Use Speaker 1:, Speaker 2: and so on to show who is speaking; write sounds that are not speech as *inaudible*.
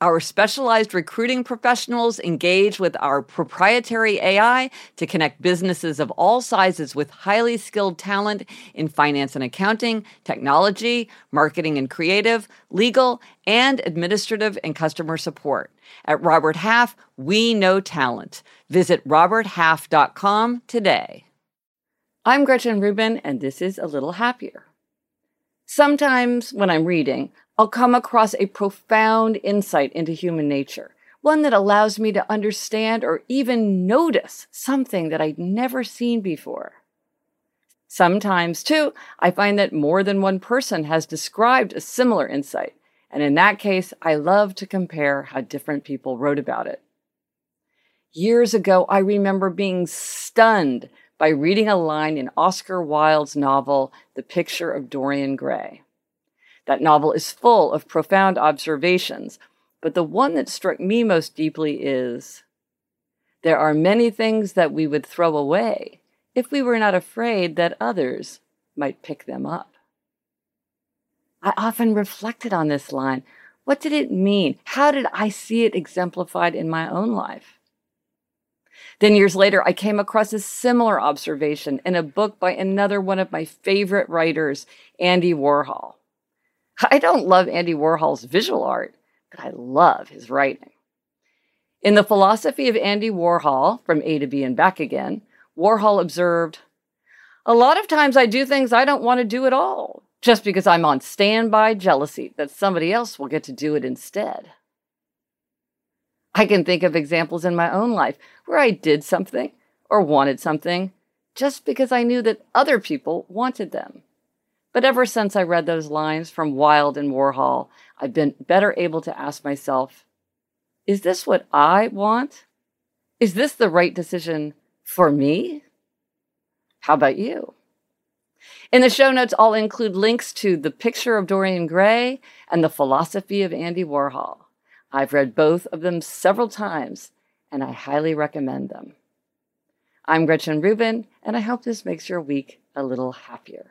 Speaker 1: Our specialized recruiting professionals engage with our proprietary AI to connect businesses of all sizes with highly skilled talent in finance and accounting, technology, marketing and creative, legal, and administrative and customer support. At Robert Half, we know talent. Visit roberthalf.com today. I'm Gretchen Rubin, and this is A Little Happier. Sometimes when I'm reading, I'll come across a profound insight into human nature, one that allows me to understand or even notice something that I'd never seen before. Sometimes, too, I find that more than one person has described a similar insight, and in that case, I love to compare how different people wrote about it. Years ago, I remember being stunned by reading a line in Oscar Wilde's novel, The Picture of Dorian Gray. That novel is full of profound observations, but the one that struck me most deeply is there are many things that we would throw away if we were not afraid that others might pick them up. I often reflected on this line. What did it mean? How did I see it exemplified in my own life? Then years later, I came across a similar observation in a book by another one of my favorite writers, Andy Warhol. *laughs* I don't love Andy Warhol's visual art, but I love his writing. In The Philosophy of Andy Warhol, From A to B and Back Again, Warhol observed, A lot of times I do things I don't want to do at all, just because I'm on standby jealousy that somebody else will get to do it instead. I can think of examples in my own life where I did something or wanted something just because I knew that other people wanted them. But ever since I read those lines from Wilde and Warhol, I've been better able to ask myself, is this what I want? Is this the right decision for me? How about you? In the show notes, I'll include links to The Picture of Dorian Gray and The Philosophy of Andy Warhol. I've read both of them several times, and I highly recommend them. I'm Gretchen Rubin, and I hope this makes your week a little happier.